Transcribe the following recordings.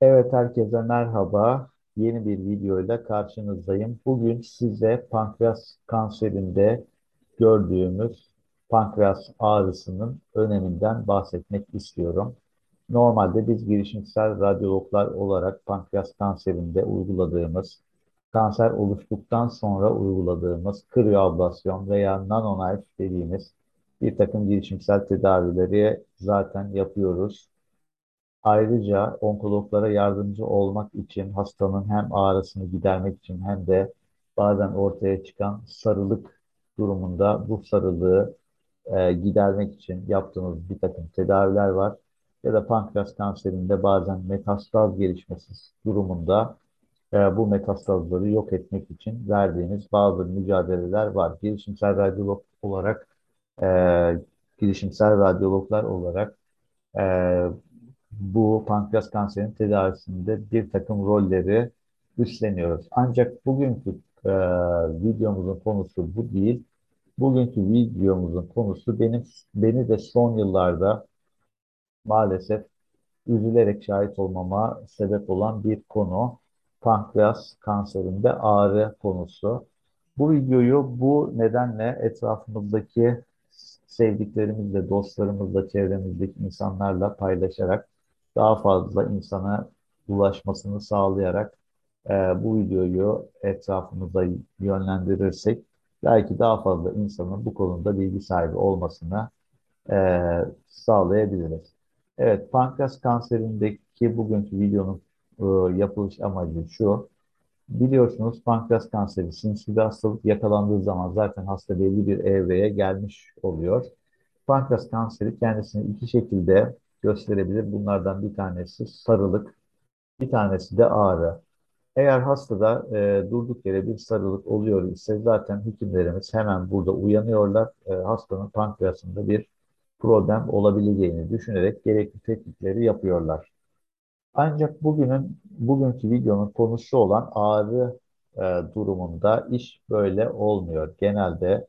Evet herkese merhaba. Yeni bir videoyla karşınızdayım. Bugün size pankreas kanserinde gördüğümüz pankreas ağrısının öneminden bahsetmek istiyorum. Normalde biz girişimsel radyologlar olarak pankreas kanserinde uyguladığımız, kanser oluştuktan sonra uyguladığımız krioablasyon veya nanoknife dediğimiz bir takım girişimsel tedavileri zaten yapıyoruz. Ayrıca onkologlara yardımcı olmak için hastanın hem ağrısını gidermek için hem de bazen ortaya çıkan sarılık durumunda bu sarılığı e, gidermek için yaptığımız bir takım tedaviler var. Ya da pankreas kanserinde bazen metastaz gelişmesi durumunda e, bu metastazları yok etmek için verdiğimiz bazı mücadeleler var. Girişimsel radyolog olarak, e, girişimsel radyologlar olarak e, bu pankreas kanserinin tedavisinde bir takım rolleri üstleniyoruz. Ancak bugünkü e, videomuzun konusu bu değil. Bugünkü videomuzun konusu benim beni de son yıllarda maalesef üzülerek şahit olmama sebep olan bir konu. Pankreas kanserinde ağrı konusu. Bu videoyu bu nedenle etrafımızdaki sevdiklerimizle, dostlarımızla, çevremizdeki insanlarla paylaşarak daha fazla insana ulaşmasını sağlayarak e, bu videoyu etrafımıza yönlendirirsek belki daha fazla insanın bu konuda bilgi sahibi olmasını e, sağlayabiliriz. Evet, pankreas kanserindeki bugünkü videonun e, yapılış amacı şu. Biliyorsunuz pankreas kanseri sinsi hastalık yakalandığı zaman zaten hasta belli bir evreye gelmiş oluyor. Pankreas kanseri kendisini iki şekilde gösterebilir. Bunlardan bir tanesi sarılık, bir tanesi de ağrı. Eğer hastada e, durduk yere bir sarılık oluyor ise zaten hekimlerimiz hemen burada uyanıyorlar. E, hastanın pankreasında bir problem olabileceğini düşünerek gerekli tetkikleri yapıyorlar. Ancak bugünün bugünkü videonun konusu olan ağrı e, durumunda iş böyle olmuyor. Genelde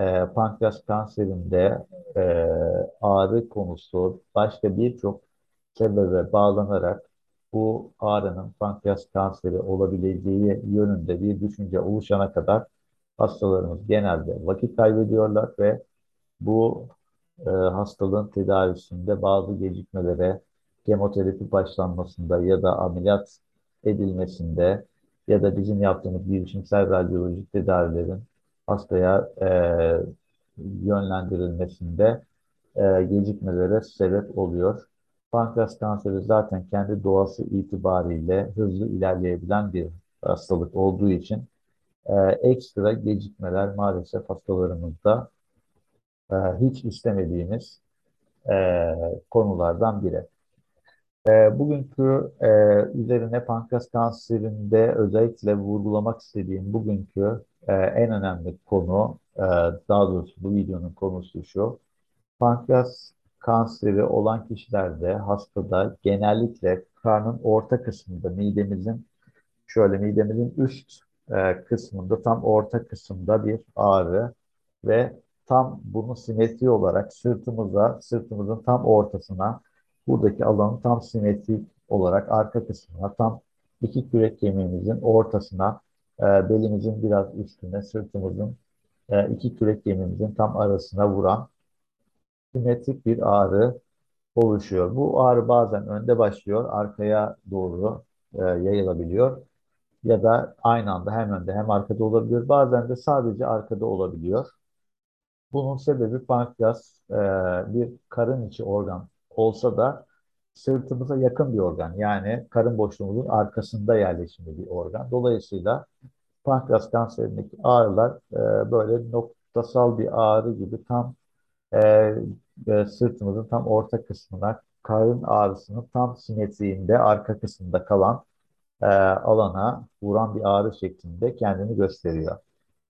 e, pankreas kanserinde e, ağrı konusu başka birçok sebebe bağlanarak bu ağrının pankreas kanseri olabileceği yönünde bir düşünce oluşana kadar hastalarımız genelde vakit kaybediyorlar ve bu e, hastalığın tedavisinde bazı gecikmelere, kemoterapi başlanmasında ya da ameliyat edilmesinde ya da bizim yaptığımız girişimsel radyolojik tedavilerin hastaya e, yönlendirilmesinde e, gecikmelere sebep oluyor. Pankreas kanseri zaten kendi doğası itibariyle hızlı ilerleyebilen bir hastalık olduğu için e, ekstra gecikmeler maalesef hastalarımızda e, hiç istemediğimiz e, konulardan biri. E, bugünkü e, üzerine pankreas kanserinde özellikle vurgulamak istediğim bugünkü e, en önemli konu, e, daha doğrusu bu videonun konusu şu. Pankreas kanseri olan kişilerde, hastada genellikle karnın orta kısmında, midemizin şöyle midemizin üst e, kısmında, tam orta kısımda bir ağrı ve tam bunu simetri olarak sırtımıza, sırtımızın tam ortasına, buradaki alanın tam simetrik olarak arka kısmına, tam iki kürek kemiğimizin ortasına, e, belimizin biraz üstüne, sırtımızın e, iki kürek kemiğimizin tam arasına vuran simetrik bir ağrı oluşuyor. Bu ağrı bazen önde başlıyor, arkaya doğru e, yayılabiliyor ya da aynı anda hem önde hem arkada olabiliyor. Bazen de sadece arkada olabiliyor. Bunun sebebi pankreas e, bir karın içi organ olsa da sırtımıza yakın bir organ. Yani karın boşluğumuzun arkasında yerleşimli bir organ. Dolayısıyla pankreas kanserindeki ağrılar e, böyle noktasal bir ağrı gibi tam e, e, sırtımızın tam orta kısmına, karın ağrısının tam simetriğinde arka kısmında kalan e, alana vuran bir ağrı şeklinde kendini gösteriyor.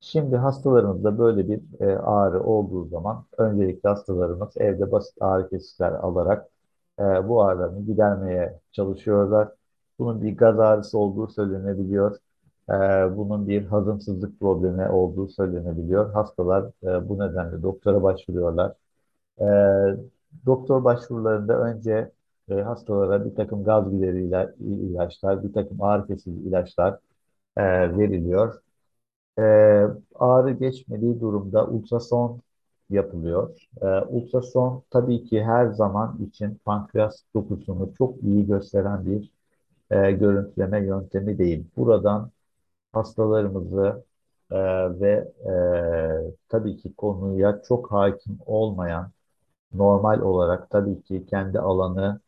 Şimdi hastalarımızda böyle bir e, ağrı olduğu zaman öncelikle hastalarımız evde basit ağrı kesiciler alarak e, bu ağrılarını gidermeye çalışıyorlar. Bunun bir gaz ağrısı olduğu söylenebiliyor. E, bunun bir hazımsızlık problemi olduğu söylenebiliyor. Hastalar e, bu nedenle doktora başvuruyorlar. E, doktor başvurularında önce e, hastalara bir takım gaz gideri ila- ilaçlar, bir takım ağrı kesici ilaçlar e, veriliyor. E, ağrı geçmediği durumda ultrason yapılıyor. E, ultrason tabii ki her zaman için pankreas dokusunu çok iyi gösteren bir e, görüntüleme yöntemi değil. Buradan hastalarımızı e, ve e, tabii ki konuya çok hakim olmayan, normal olarak tabii ki kendi alanı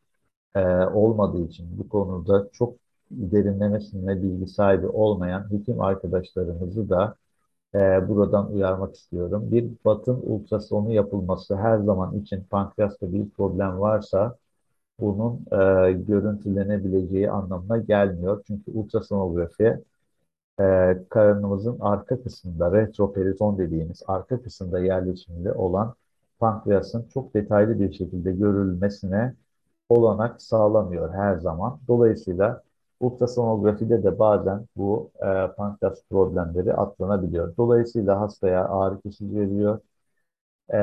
e, olmadığı için bu konuda çok derinlemesine bilgi sahibi olmayan hekim arkadaşlarımızı da e, buradan uyarmak istiyorum. Bir batın ultrasonu yapılması her zaman için pankreasta bir problem varsa bunun e, görüntülenebileceği anlamına gelmiyor. Çünkü ultrasonografi e, karnımızın arka kısmında retroperiton dediğimiz arka kısımda yerleşimli olan pankreasın çok detaylı bir şekilde görülmesine olanak sağlamıyor her zaman. Dolayısıyla ultrasonografide de bazen bu e, pankreas problemleri atlanabiliyor. Dolayısıyla hastaya ağrı kesici veriliyor, e,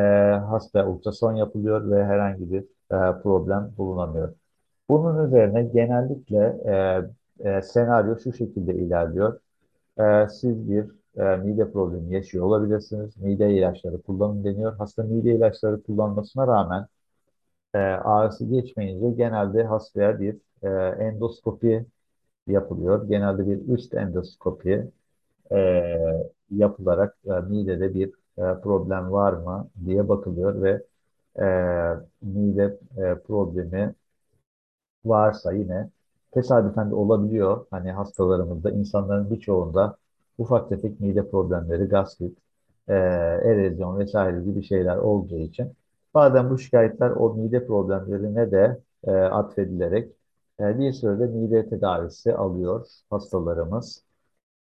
hastaya ultrason yapılıyor ve herhangi bir e, problem bulunamıyor. Bunun üzerine genellikle e, e, senaryo şu şekilde ilerliyor. E, siz bir e, mide problemi yaşıyor olabilirsiniz. Mide ilaçları kullanın deniyor. Hasta mide ilaçları kullanmasına rağmen e, ağrısı geçmeyince genelde hastaya bir e, endoskopi yapılıyor. Genelde bir üst endoskopi e, yapılarak e, midede bir e, problem var mı diye bakılıyor ve e, mide e, problemi varsa yine tesadüfen de olabiliyor. Hani hastalarımızda, insanların birçoğunda ufak tefek mide problemleri, gastrit, e, erozyon vesaire gibi şeyler olduğu için bazen bu şikayetler o mide problemlerine de e, atfedilerek bir sürede mide tedavisi alıyor hastalarımız.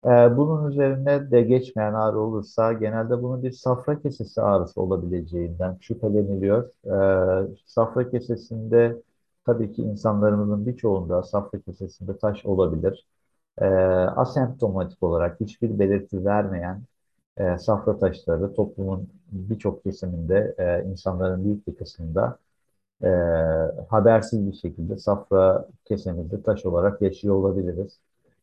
Ee, bunun üzerine de geçmeyen ağrı olursa genelde bunun bir safra kesesi ağrısı olabileceğinden şüpheleniliyor. Ee, safra kesesinde tabii ki insanlarımızın birçoğunda safra kesesinde taş olabilir. Ee, asemptomatik olarak hiçbir belirti vermeyen e, safra taşları toplumun birçok kesiminde, e, insanların büyük bir kısmında e, habersiz bir şekilde safra kesemizde taş olarak yaşıyor olabiliriz.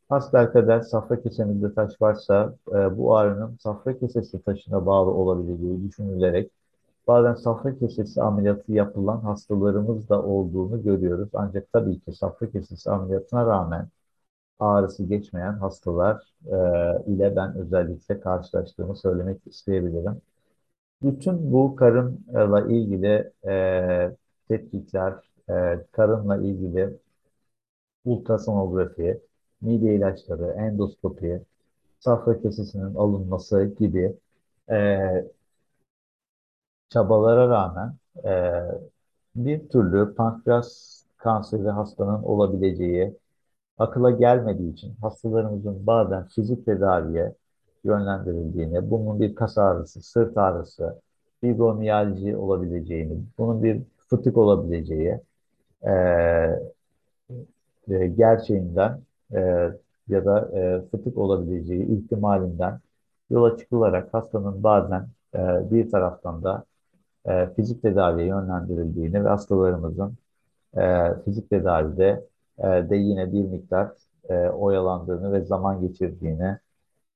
Hasbelkader safra kesemizde taş varsa e, bu ağrının safra kesesi taşına bağlı olabileceği düşünülerek bazen safra kesesi ameliyatı yapılan hastalarımız da olduğunu görüyoruz. Ancak tabii ki safra kesesi ameliyatına rağmen ağrısı geçmeyen hastalar e, ile ben özellikle karşılaştığımı söylemek isteyebilirim. Bütün bu karınla ilgili e, tetkikler, e, karınla ilgili ultrasonografi, mide ilaçları, endoskopi, safra kesesinin alınması gibi e, çabalara rağmen e, bir türlü pankreas kanseri hastanın olabileceği akıla gelmediği için hastalarımızın bazen fizik tedaviye yönlendirildiğini, bunun bir kas ağrısı, sırt ağrısı, fibromiyalji olabileceğini, bunun bir fıtık olabileceği, e, e, gerçeğinden e, ya da e, fıtık olabileceği ihtimalinden yola çıkılarak hastanın bazen e, bir taraftan da e, fizik tedaviye yönlendirildiğini ve hastalarımızın e, fizik tedavide e, de yine bir miktar e, oyalandığını ve zaman geçirdiğini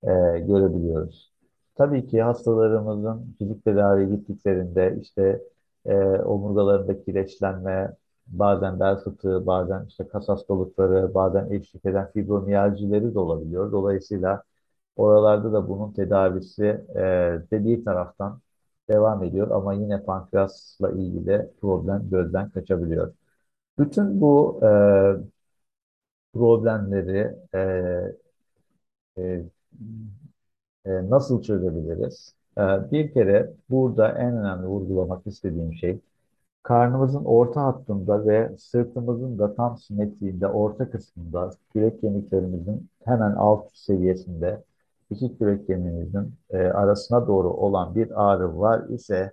e, görebiliyoruz. Tabii ki hastalarımızın fizik tedaviye gittiklerinde işte e, omurgalarında kireçlenme, bazen bel fıtığı, bazen işte kas hastalıkları, bazen eşlik eden fibromiyaljileri de olabiliyor. Dolayısıyla oralarda da bunun tedavisi e, de bir taraftan devam ediyor ama yine pankreasla ilgili problem gözden kaçabiliyor. Bütün bu e, problemleri e, e, e, nasıl çözebiliriz? E, bir kere burada en önemli vurgulamak istediğim şey karnımızın orta hattında ve sırtımızın da tam simetriğinde orta kısmında kürek kemiklerimizin hemen alt seviyesinde iki kürek kemiğimizin e, arasına doğru olan bir ağrı var ise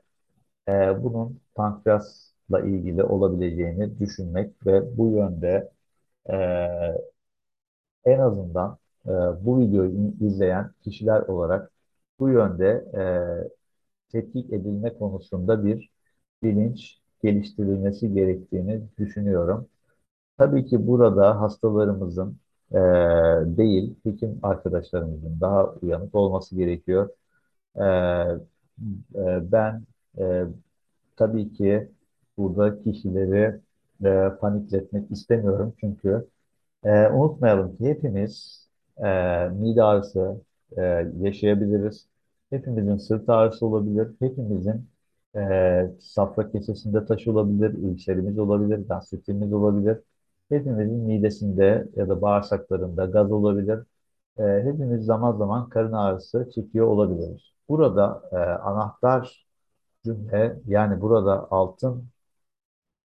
e, bunun pankreasla ilgili olabileceğini düşünmek ve bu yönde e, en azından e, bu videoyu izleyen kişiler olarak bu yönde e, tetkik edilme konusunda bir bilinç geliştirilmesi gerektiğini düşünüyorum. Tabii ki burada hastalarımızın e, değil, hekim arkadaşlarımızın daha uyanık olması gerekiyor. E, e, ben e, tabii ki burada kişileri e, panikletmek istemiyorum. Çünkü e, unutmayalım ki hepimiz e, mide ağrısı e, yaşayabiliriz. Hepimizin sırt ağrısı olabilir. Hepimizin e, safra kesesinde taş olabilir, ülserimiz olabilir, gastritimiz olabilir. Hepimizin midesinde ya da bağırsaklarında gaz olabilir. E, hepimiz zaman zaman karın ağrısı çekiyor olabiliriz. Burada e, anahtar cümle yani burada altın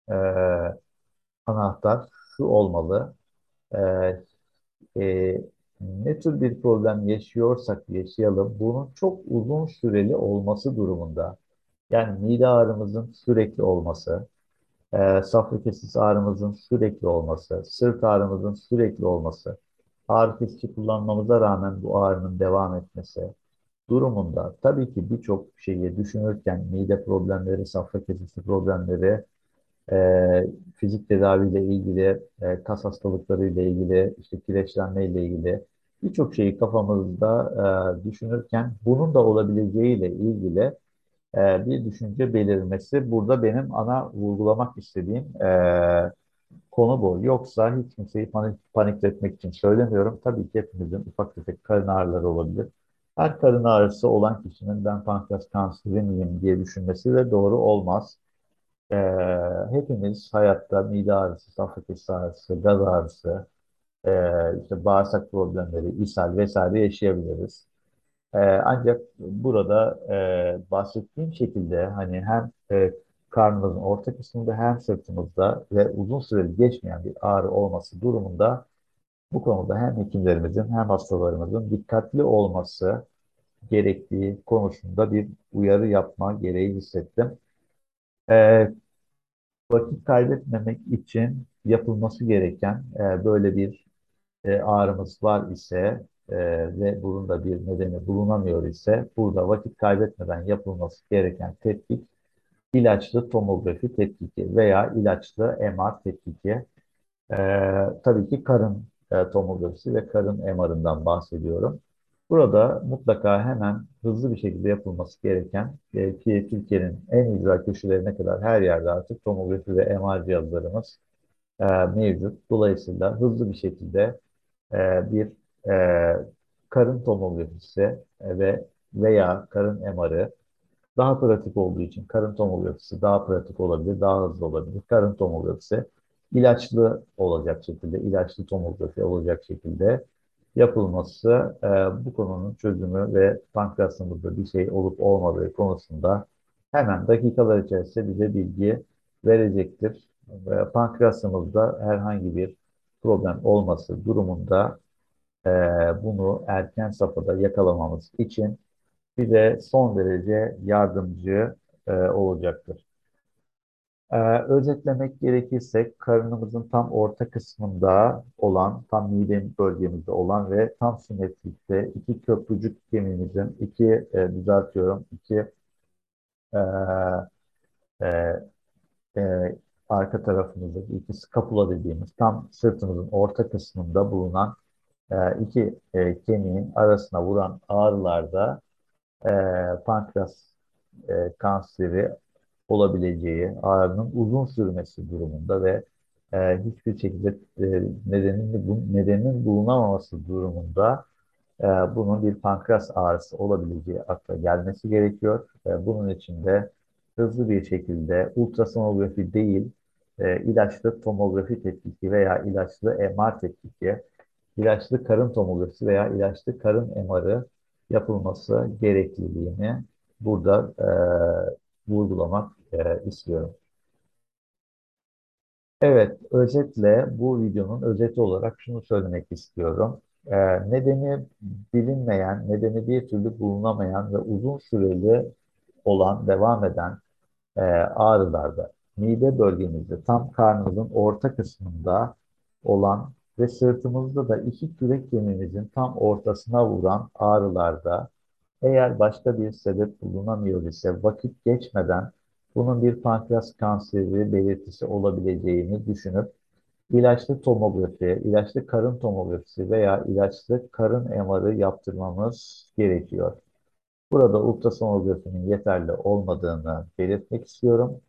e, anahtar şu olmalı. E, e, ne tür bir problem yaşıyorsak yaşayalım, bunun çok uzun süreli olması durumunda, yani mide ağrımızın sürekli olması, e, safra kesesi ağrımızın sürekli olması, sırt ağrımızın sürekli olması, ağrı kesici kullanmamıza rağmen bu ağrının devam etmesi durumunda tabii ki birçok şeyi düşünürken mide problemleri, safra kesesi problemleri, e, fizik tedaviyle ilgili, e, kas hastalıklarıyla ilgili, işte kireçlenme ile ilgili birçok şeyi kafamızda e, düşünürken bunun da olabileceğiyle ilgili e, bir düşünce belirmesi burada benim ana vurgulamak istediğim e, konu bu. Yoksa hiç kimseyi panik, panikletmek için söylemiyorum. Tabii ki hepimizin ufak tefek karın ağrıları olabilir. Her karın ağrısı olan kişinin ben pankreas kanseri miyim diye düşünmesi de doğru olmaz. Ee, hepimiz hayatta mide ağrısı, safra ağrısı, gaz ağrısı, e, işte bağırsak problemleri, ishal vesaire yaşayabiliriz. Ee, ancak burada e, bahsettiğim şekilde hani hem e, karnımızın orta kısmında hem sırtımızda ve uzun süreli geçmeyen bir ağrı olması durumunda bu konuda hem hekimlerimizin hem hastalarımızın dikkatli olması gerektiği konusunda bir uyarı yapma gereği hissettim. Ee, vakit kaybetmemek için yapılması gereken e, böyle bir e, ağrımız var ise e, ve bunun da bir nedeni bulunamıyor ise burada vakit kaybetmeden yapılması gereken tetkik ilaçlı tomografi tetkiki veya ilaçlı MR tetkiki. E, tabii ki karın tomografisi ve karın MR'ından bahsediyorum. Burada mutlaka hemen hızlı bir şekilde yapılması gereken e, ki Türkiye'nin en ücra köşelerine kadar her yerde artık tomografi ve MR cihazlarımız e, mevcut. Dolayısıyla hızlı bir şekilde e, bir e, karın tomografisi e, ve veya karın MR'ı daha pratik olduğu için karın tomografisi daha pratik olabilir, daha hızlı olabilir. Karın tomografisi ilaçlı olacak şekilde, ilaçlı tomografi olacak şekilde yapılması e, bu konunun çözümü ve pankreasımızda bir şey olup olmadığı konusunda hemen dakikalar içerisinde bize bilgi verecektir. Ve pankreasımızda herhangi bir problem olması durumunda e, bunu erken safhada yakalamamız için bize son derece yardımcı e, olacaktır. E, özetlemek gerekirse karnımızın tam orta kısmında olan, tam mide bölgemizde olan ve tam simetrikte iki köprücük kemiğimizin, iki e, düzeltiyorum, iki e, e, arka tarafımızdaki iki skapula dediğimiz tam sırtımızın orta kısmında bulunan e, iki e, kemiğin arasına vuran ağrılarda e, pankreas e, kanseri olabileceği, ağrının uzun sürmesi durumunda ve e, hiçbir şekilde e, nedeninin, nedeninin bulunamaması durumunda e, bunun bir pankreas ağrısı olabileceği akla gelmesi gerekiyor. E, bunun için de hızlı bir şekilde ultrasonografi değil, e, ilaçlı tomografi tetkiki veya ilaçlı MR tetkiki, ilaçlı karın tomografisi veya ilaçlı karın MR'ı yapılması gerekliliğini burada e, vurgulamak e, istiyorum. Evet, özetle bu videonun özeti olarak şunu söylemek istiyorum. E, nedeni bilinmeyen, nedeni bir türlü bulunamayan ve uzun süreli olan, devam eden e, ağrılarda, mide bölgemizde, tam karnımızın orta kısmında olan ve sırtımızda da iki kürek kemiğimizin tam ortasına vuran ağrılarda eğer başka bir sebep bulunamıyor ise vakit geçmeden bunun bir pankreas kanseri belirtisi olabileceğini düşünüp ilaçlı tomografi, ilaçlı karın tomografisi veya ilaçlı karın MR'ı yaptırmamız gerekiyor. Burada ultrasonografinin yeterli olmadığını belirtmek istiyorum.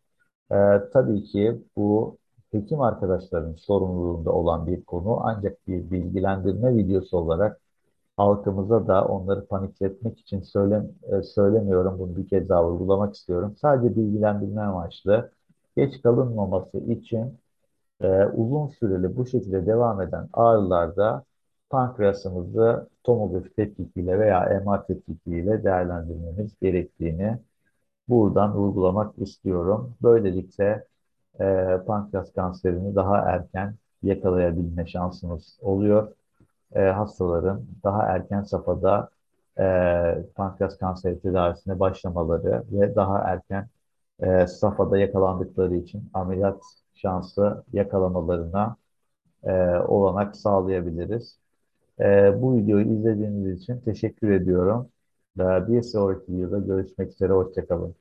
Ee, tabii ki bu hekim arkadaşların sorumluluğunda olan bir konu ancak bir bilgilendirme videosu olarak halkımıza da onları panikletmek için söylem, e, söylemiyorum. Bunu bir kez daha vurgulamak istiyorum. Sadece bilgilendirme amaçlı geç kalınmaması için e, uzun süreli bu şekilde devam eden ağrılarda pankreasımızı tomografi tetkikiyle veya MR tetkikiyle değerlendirmemiz gerektiğini buradan uygulamak istiyorum. Böylelikle e, pankreas kanserini daha erken yakalayabilme şansımız oluyor. E, hastaların daha erken safhada e, pankreas kanseri tedavisine başlamaları ve daha erken e, safhada yakalandıkları için ameliyat şansı yakalamalarına e, olanak sağlayabiliriz. E, bu videoyu izlediğiniz için teşekkür ediyorum. E, bir sonraki videoda görüşmek üzere. Hoşçakalın.